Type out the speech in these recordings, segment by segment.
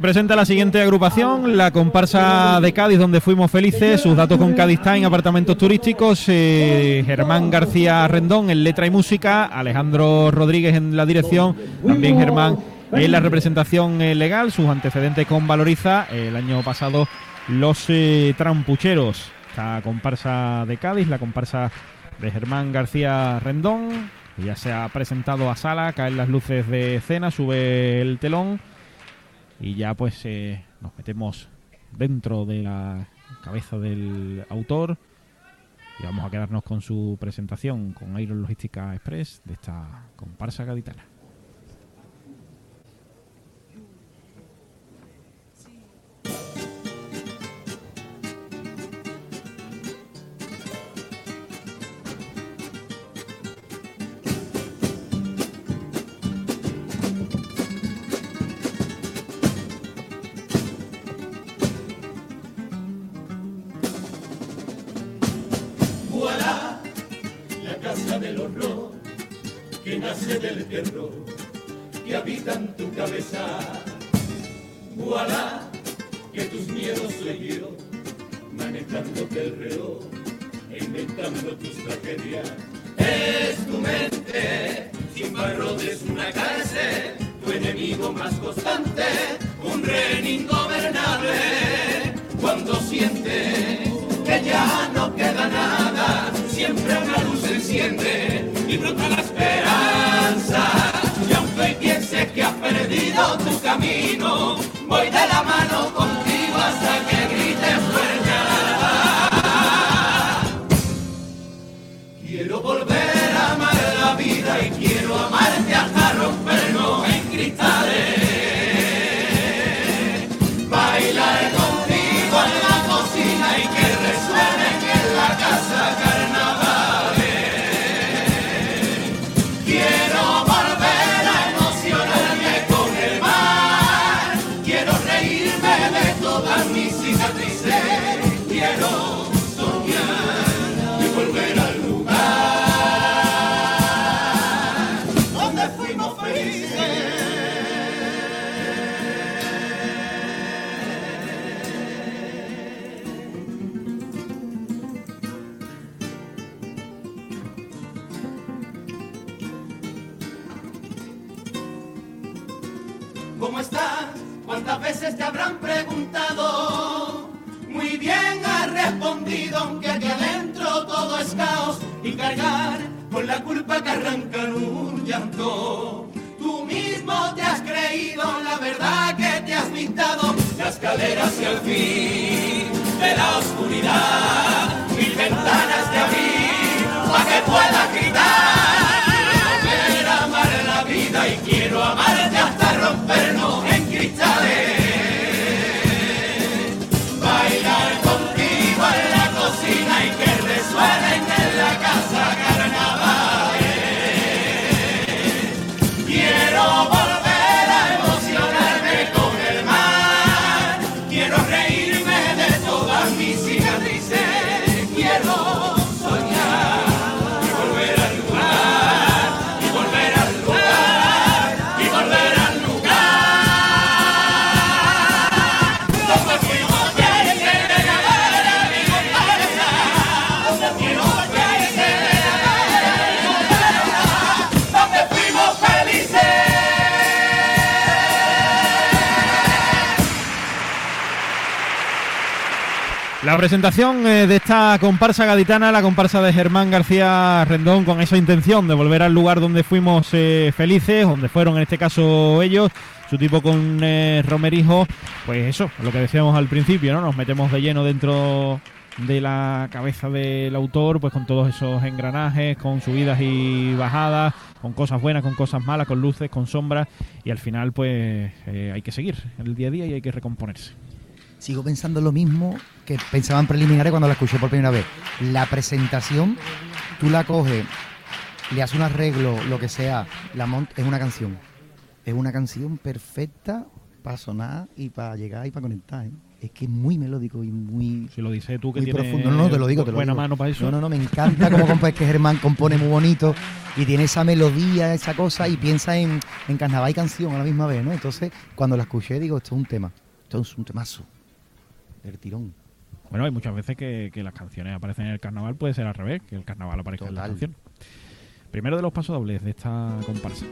Presenta la siguiente agrupación, la comparsa de Cádiz, donde fuimos felices. Sus datos con Cádiz Time, apartamentos turísticos. Eh, Germán García Rendón en letra y música. Alejandro Rodríguez en la dirección. También Germán en la representación eh, legal. Sus antecedentes con Valoriza. el año pasado, los eh, Trampucheros. La comparsa de Cádiz, la comparsa de Germán García Rendón. Ya se ha presentado a sala, caen las luces de escena, sube el telón y ya pues eh, nos metemos dentro de la cabeza del autor y vamos a quedarnos con su presentación con Iron Logística Express de esta comparsa gaditana. Del terror que habita en tu cabeza. Voilà, que tus miedos soy yo, manejándote el reloj, inventando tus tragedias. Te habrán preguntado. Muy bien has respondido, aunque aquí adentro todo es caos y cargar con la culpa que arrancan un llanto. Tú mismo te has creído la verdad que te has pintado, la escalera hacia el fin de la oscuridad, mil ventanas de abrir para que pueda gritar. Presentación eh, de esta comparsa gaditana, la comparsa de Germán García Rendón, con esa intención de volver al lugar donde fuimos eh, felices, donde fueron en este caso ellos, su tipo con eh, Romerijo, pues eso, lo que decíamos al principio, ¿no? Nos metemos de lleno dentro de la cabeza del autor, pues con todos esos engranajes, con subidas y bajadas, con cosas buenas, con cosas malas, con luces, con sombras, y al final pues hay que seguir el día a día y hay que recomponerse sigo pensando lo mismo que pensaba en preliminares cuando la escuché por primera vez. La presentación, tú la coges, le haces un arreglo, lo que sea, la es una canción. Es una canción perfecta para sonar y para llegar y para conectar. ¿eh? Es que es muy melódico y muy, Si lo dices tú que muy profundo. No, no, te lo digo, te lo buena digo. mano para eso. No, no, no, me encanta cómo compa- es que Germán compone muy bonito y tiene esa melodía, esa cosa y piensa en, en carnaval y canción a la misma vez, ¿no? Entonces, cuando la escuché, digo, esto es un tema, esto es un temazo del tirón. Bueno, hay muchas veces que, que las canciones aparecen en el carnaval, puede ser al revés, que el carnaval aparezca en la canción. Primero de los pasodobles de esta comparsa.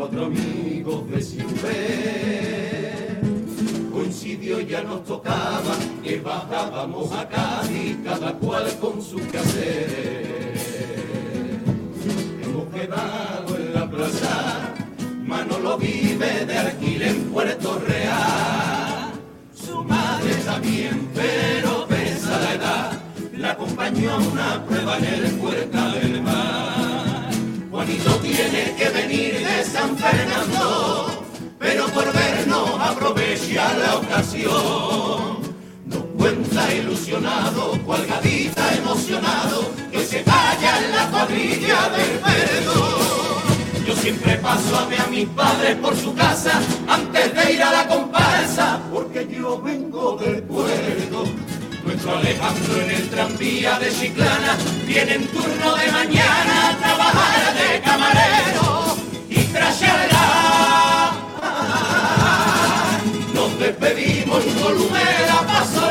Cuatro amigos de siempre. Coincidió, ya nos tocaba que bajábamos a Cádiz, cada cual con su quehacer. Hemos quedado en la plaza, Manolo vive de alquiler en Puerto Real. Su madre está bien, pero pesa la edad. La acompañó a una prueba en el Puerta del Mar. Juanito tiene que venir de San Fernando, pero por vernos aprovecha la ocasión. Nos cuenta ilusionado, cual gatita emocionado, que se vaya en la cuadrilla del perdón. Yo siempre paso a ver a mis padres por su casa antes de ir a la comparsa, porque yo vengo del puerto. Nuestro Alejandro en el tranvía de Chiclana viene en turno de mañana y tras charlar nos despedimos Columela paso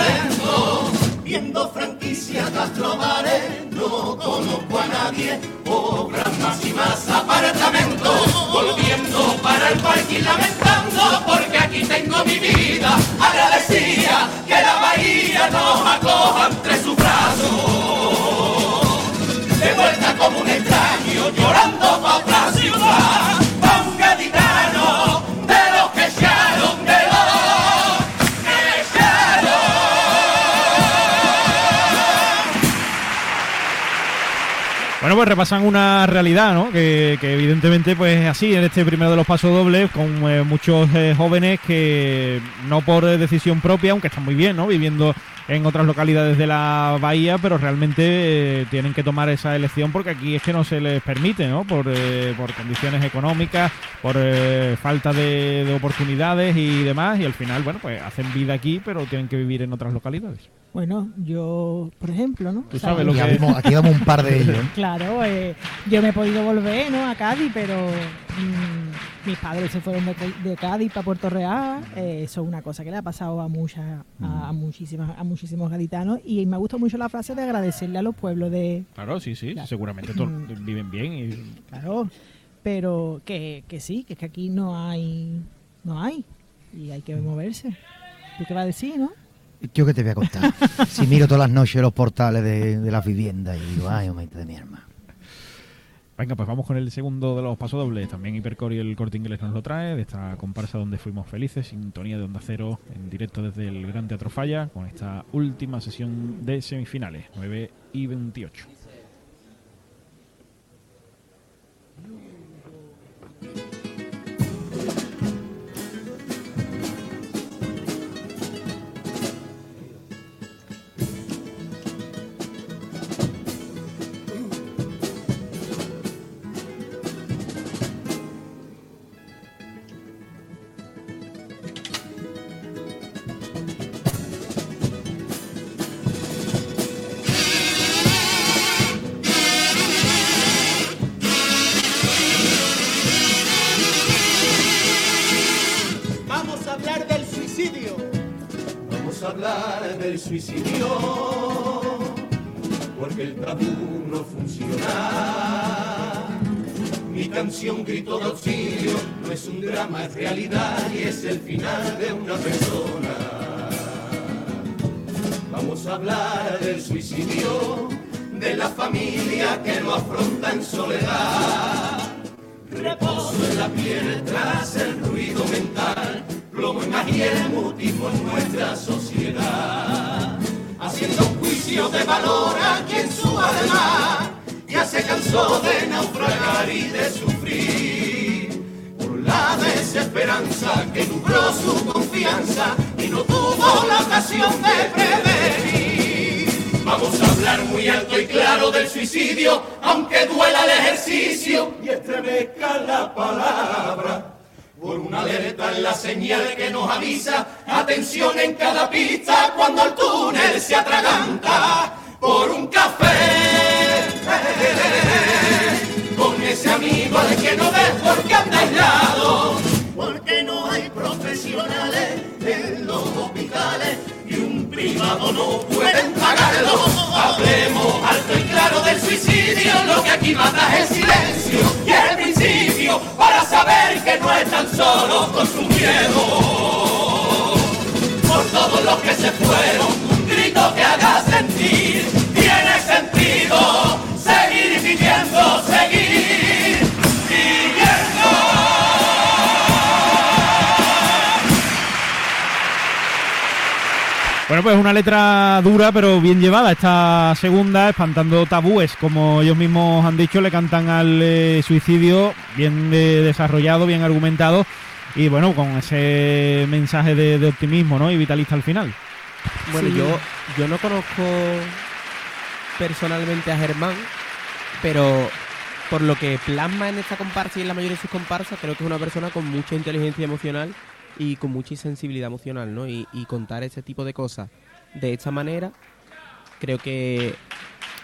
viendo franquicias gastrobares, no conozco a nadie, obras más y más apartamentos, volviendo para el parque y lamentando, porque aquí tengo mi vida, agradecida que la bahía nos acoja entre sus brazos, de vuelta como un extraño, Bueno, pues repasan una realidad, ¿no? Que, que evidentemente, pues así, en este primero de los pasos dobles, con eh, muchos eh, jóvenes que no por eh, decisión propia, aunque están muy bien, ¿no? Viviendo en otras localidades de la bahía, pero realmente eh, tienen que tomar esa elección porque aquí es que no se les permite, ¿no? Por, eh, por condiciones económicas, por eh, falta de, de oportunidades y demás, y al final, bueno, pues hacen vida aquí, pero tienen que vivir en otras localidades. Bueno, yo, por ejemplo, ¿no? Tú sabes lo Aquí que- vamos, aquí vamos un par de ellos. Claro, eh, yo me he podido volver, ¿no? A Cádiz, pero mis padres se fueron de, de Cádiz para Puerto Real. eh, eso es una cosa que le ha pasado a muchas, a, a muchísimas, a muchísimos gaditanos. Y me gusta mucho la frase de agradecerle a los pueblos de, Claro, sí, sí, Claro. seguramente todos Mm. viven bien y claro, pero que, que sí, que es que aquí no hay, no hay y hay que moverse. ¿Tú qué vas a decir, no? Yo que te voy a contar. Si miro todas las noches los portales de, de las viviendas y digo, ay, hombre de mi hermano. Venga, pues vamos con el segundo de los pasodobles. También Hipercore y el Corte Inglés nos lo trae, de esta comparsa donde fuimos felices, sintonía de Onda Cero, en directo desde el Gran Teatro Falla, con esta última sesión de semifinales, 9 y 28. Del suicidio, porque el tabú no funciona. Mi canción grito de auxilio no es un drama, es realidad y es el final de una persona. Vamos a hablar del suicidio, de la familia que lo afronta en soledad. Reposo en la piel tras el ruido mental, plomo y el mutismo en nuestra sociedad. De valor a quien su alma ya se cansó de naufragar y de sufrir. Por la desesperanza que nubló su confianza y no tuvo la ocasión de prevenir. Vamos a hablar muy alto y claro del suicidio, aunque duela el ejercicio y estremezca la palabra. Por una alerta en la señal que nos avisa, atención en cada pista cuando el túnel se atraganta. Por un café, con ese amigo al que no ves porque anda aislado. Porque no hay profesionales en los hospitales y un privado no pueden pagarlo. Hablemos alto y claro del suicidio, lo que aquí mata es silencio y el que no están solos con su miedo. Por todos los que se fueron, un grito que haga sentir, tiene sentido seguir viviendo, seguir Bueno, pues una letra dura pero bien llevada. Esta segunda, espantando tabúes, como ellos mismos han dicho, le cantan al eh, suicidio bien eh, desarrollado, bien argumentado y bueno, con ese mensaje de, de optimismo ¿no? y vitalista al final. Bueno, Sí. yo, yo no conozco personalmente a Germán, pero por lo que plasma en esta comparsa y en la mayoría de sus comparsas, creo que es una persona con mucha inteligencia emocional y con mucha sensibilidad emocional, ¿no? Y, contar ese tipo de cosas de esta manera, creo que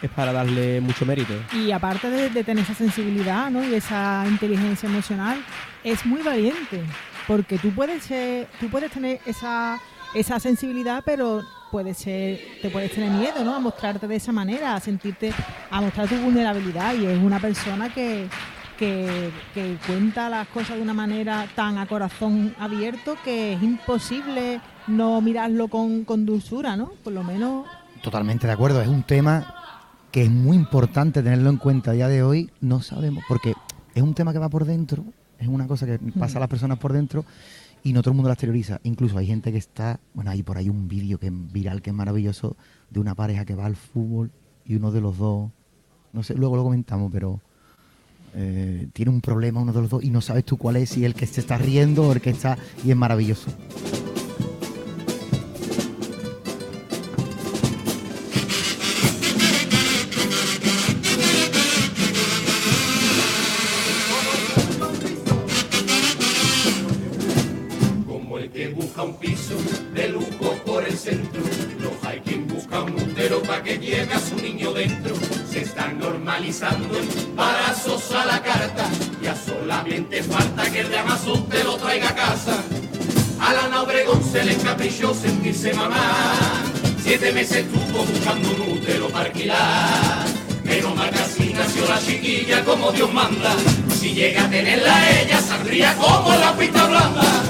es para darle mucho mérito. Y aparte de, de tener esa sensibilidad ¿no? y esa inteligencia emocional, es muy valiente. Porque tú puedes ser, tú puedes tener esa, esa sensibilidad, pero puedes ser, te puedes tener miedo, ¿no? A mostrarte de esa manera, a sentirte, a mostrar tu vulnerabilidad. Y es una persona que, que, que cuenta las cosas de una manera tan a corazón abierto que es imposible no mirarlo con, con dulzura, ¿no? Por lo menos Totalmente de acuerdo, es un tema que es muy importante tenerlo en cuenta a día de hoy. No sabemos, porque es un tema que va por dentro, es una cosa que pasa a las personas por dentro y no todo el mundo la exterioriza. Incluso hay gente que está, bueno, hay por ahí un vídeo que es viral, que es maravilloso, de una pareja que va al fútbol y uno de los dos, no sé, luego lo comentamos, pero eh, tiene un problema uno de los dos y no sabes tú cuál es, si el que se está riendo o el que está, y es maravilloso. Llega a tenerla ella, saldría como la pista blanda.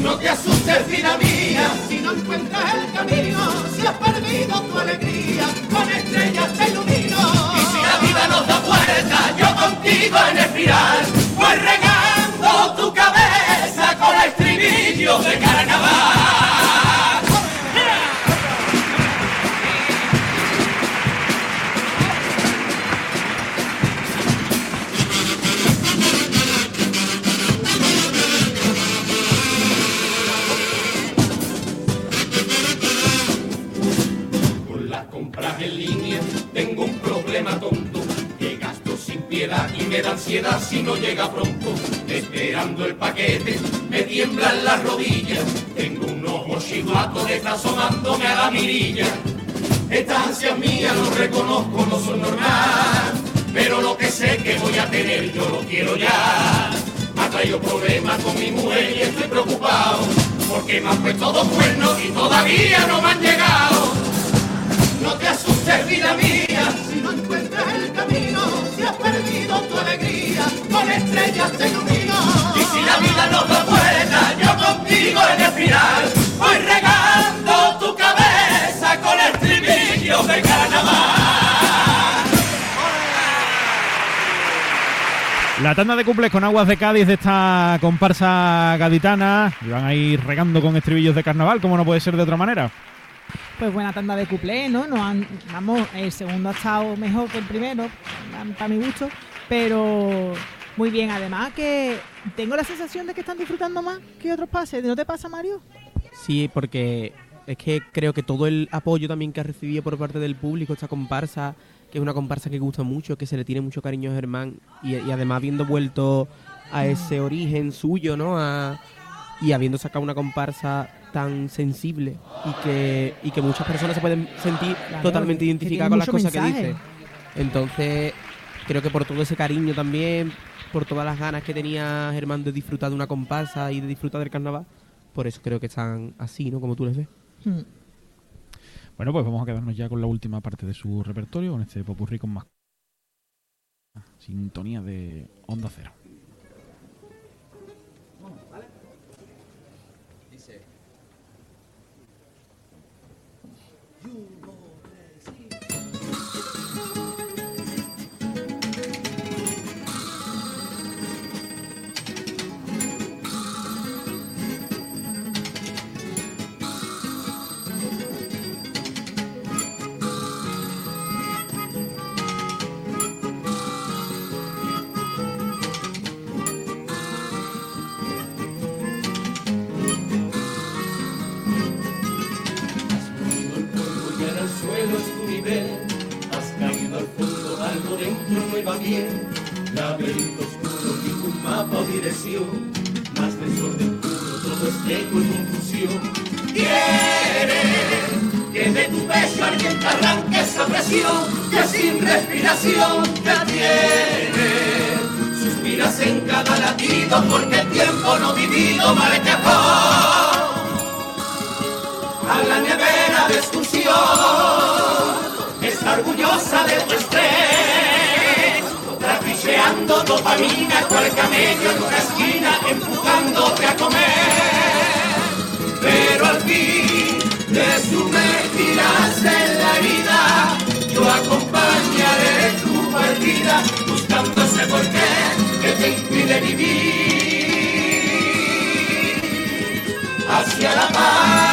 No te asustes, vida mía, si no encuentras el camino, si has perdido tu alegría, con estrellas te ilumino. Y si la vida nos da vuelta, yo contigo en espiral, voy regando tu cabeza con estribillos de carnaval. Y me da ansiedad si no llega pronto. Esperando el paquete me tiemblan las rodillas. Tengo un ojo chivato que está asomándome a la mirilla. Estas ansias mías no reconozco, no son normal. Pero lo que sé que voy a tener yo lo quiero ya. Me ha traído problemas con mi mujer y estoy preocupado. Porque me han puesto dos cuernos y todavía no me han llegado. No te asustes, vida mía, si no encuentras el camino, si has perdido tu alegría, con estrellas te ilumino. Y si la vida no da vuelta, yo contigo en el final, voy regando tu cabeza con estribillos de carnaval. La tanda de cumples con aguas de Cádiz de esta comparsa gaditana, y van a ir regando con estribillos de carnaval, como no puede ser de otra manera. Pues buena tanda de cuplé, ¿no? Nos han- vamos, el segundo ha estado mejor que el primero, para mi gusto, pero muy bien. Además que tengo la sensación de que están disfrutando más que otros pases. ¿No te pasa, Mario? Sí, porque es que creo que todo el apoyo también que ha recibido por parte del público esta comparsa, que es una comparsa que gusta mucho, que se le tiene mucho cariño a Germán y, y además habiendo vuelto a ese origen suyo, ¿no? A- y habiendo sacado una comparsa tan sensible y que, y que muchas personas se pueden sentir Claro, totalmente identificadas con las cosas que dice. Entonces, creo que por todo ese cariño también, por todas las ganas que tenía Germán de disfrutar de una comparsa y de disfrutar del carnaval, por eso creo que están así, ¿no? Como tú les ves. Hmm. Bueno, pues vamos a quedarnos ya con la última parte de su repertorio, con este popurrí con más sintonía de Onda Cero. Has puro, todo es eco y confusión. Quieres que de tu pecho alguien arranque esa presión que sin respiración te tiene. Suspiras en cada latido porque el tiempo no vivido mejor a la nevera de excursión. Está orgullosa de tu estrés, trapicheando dopamina cual camello en una esquina, empujándote a comer. Al fin sumergirás en la herida, yo acompañaré tu partida, buscando ese porqué que te impide vivir. Hacia la paz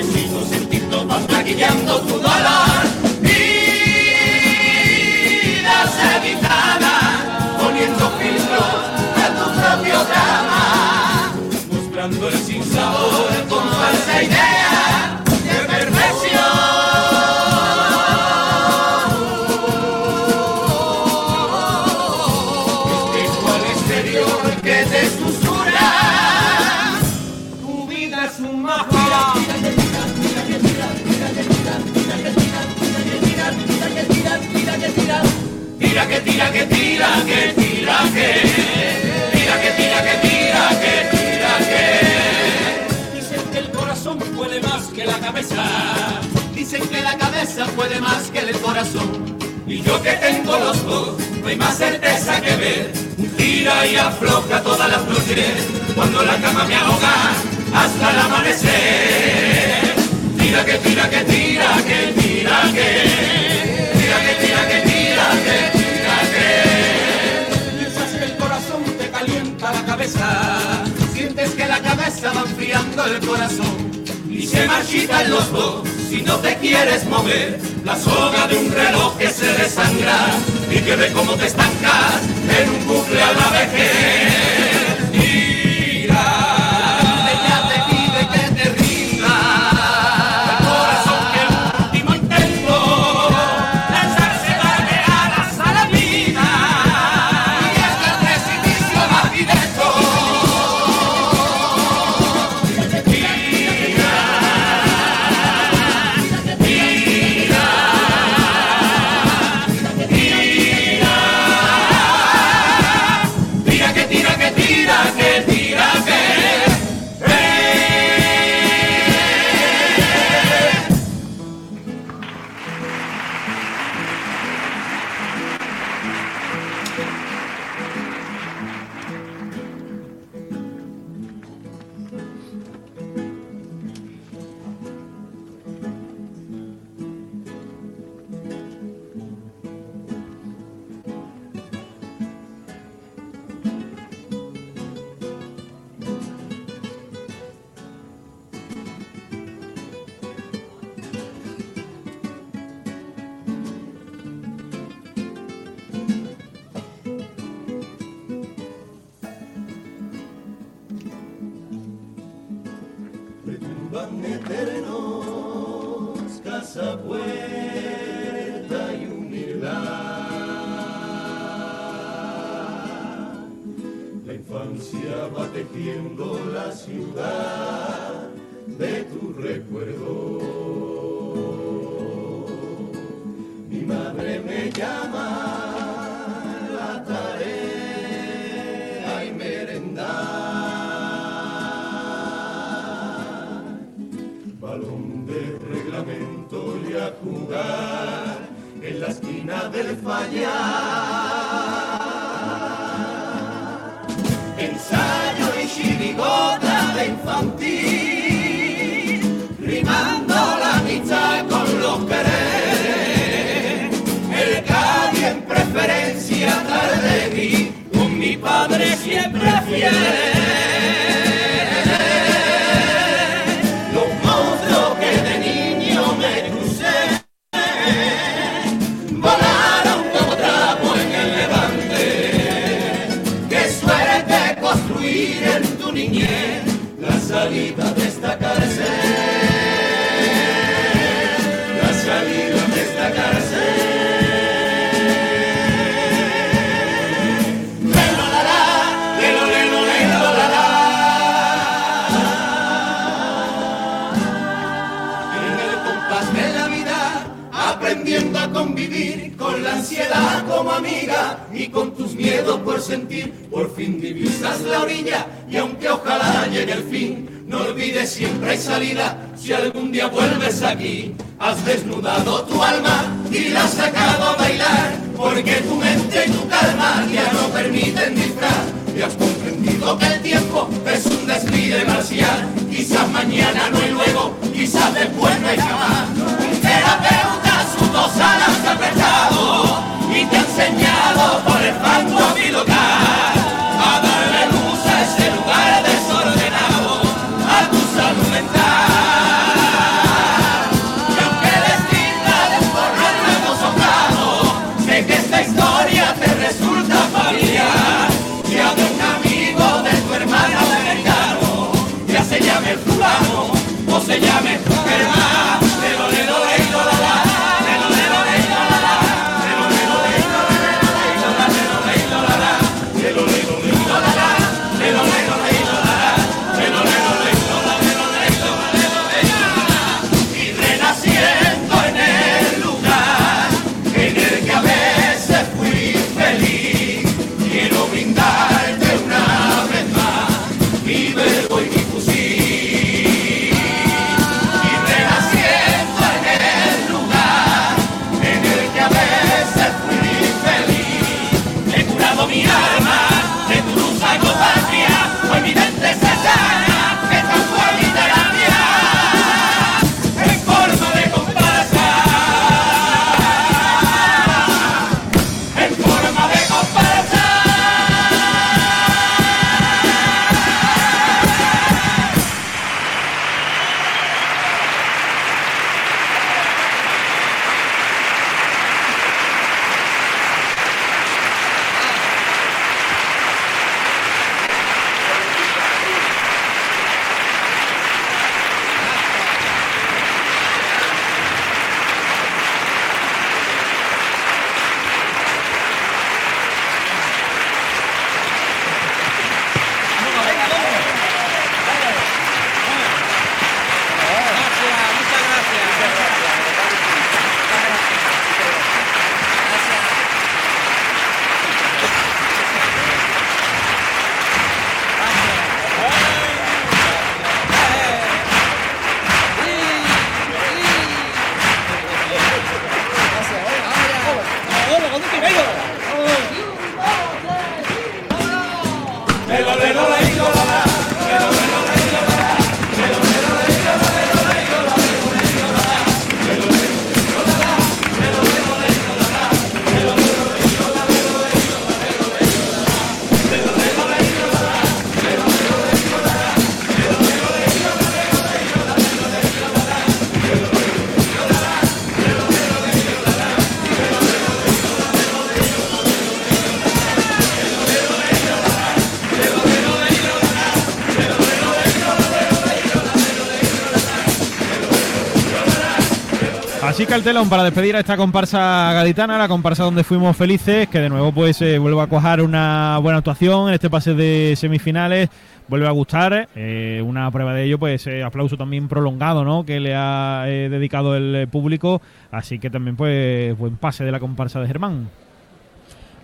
en TikTok, vas maquillando tu dolor. Tira que tira que tira que. Tira que tira que tira que tira que. Dicen que el corazón puede más que la cabeza. Dicen que la cabeza puede más que el corazón. Y yo que tengo los dos No hay más certeza que ver. Tira y afloja todas las noches Cuando la cama me ahoga Hasta el amanecer. Tira que tira que tira que tira que cabeza va el corazón. Y se marchitan los dos si no te quieres mover. La soga de un reloj que se desangra Y que ve cómo te estancas en un bucle a la vejez van eternos, casa, puerta y humildad. La infancia va tejiendo la ciudad esquina del fallar. Ensayo y chirigota de infantil, rimando la mitad con los quereres. El Cádiz en preferencia tarde vi, con mi padre siempre fiel. La orilla y aunque ojalá llegue el fin, no olvides siempre hay salida. Si algún día vuelves aquí, has desnudado tu alma y la has sacado a bailar, porque tu mente y tu calma ya no permiten disfraz. Y has comprendido que el tiempo es un desfile marcial. Quizás mañana no y luego, quizás después no hay jamás. Un terapeuta sus dos alas apretado y te ha enseñado por el fango Así cartelón para despedir a esta comparsa gaditana, la comparsa donde fuimos felices, que de nuevo pues eh, vuelve a cuajar una buena actuación en este pase de semifinales, vuelve a gustar, eh, una prueba de ello pues eh, aplauso también prolongado, ¿no? Que le ha eh, dedicado el eh, público, así que también pues buen pase de la comparsa de Germán.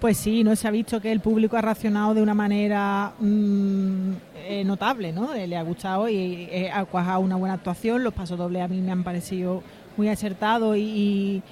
Pues sí, no se ha visto que el público ha reaccionado de una manera mm, eh, notable, ¿no? Eh, le ha gustado y eh, ha cuajado una buena actuación. Los pasos dobles a mí me han parecido muy acertados y, y-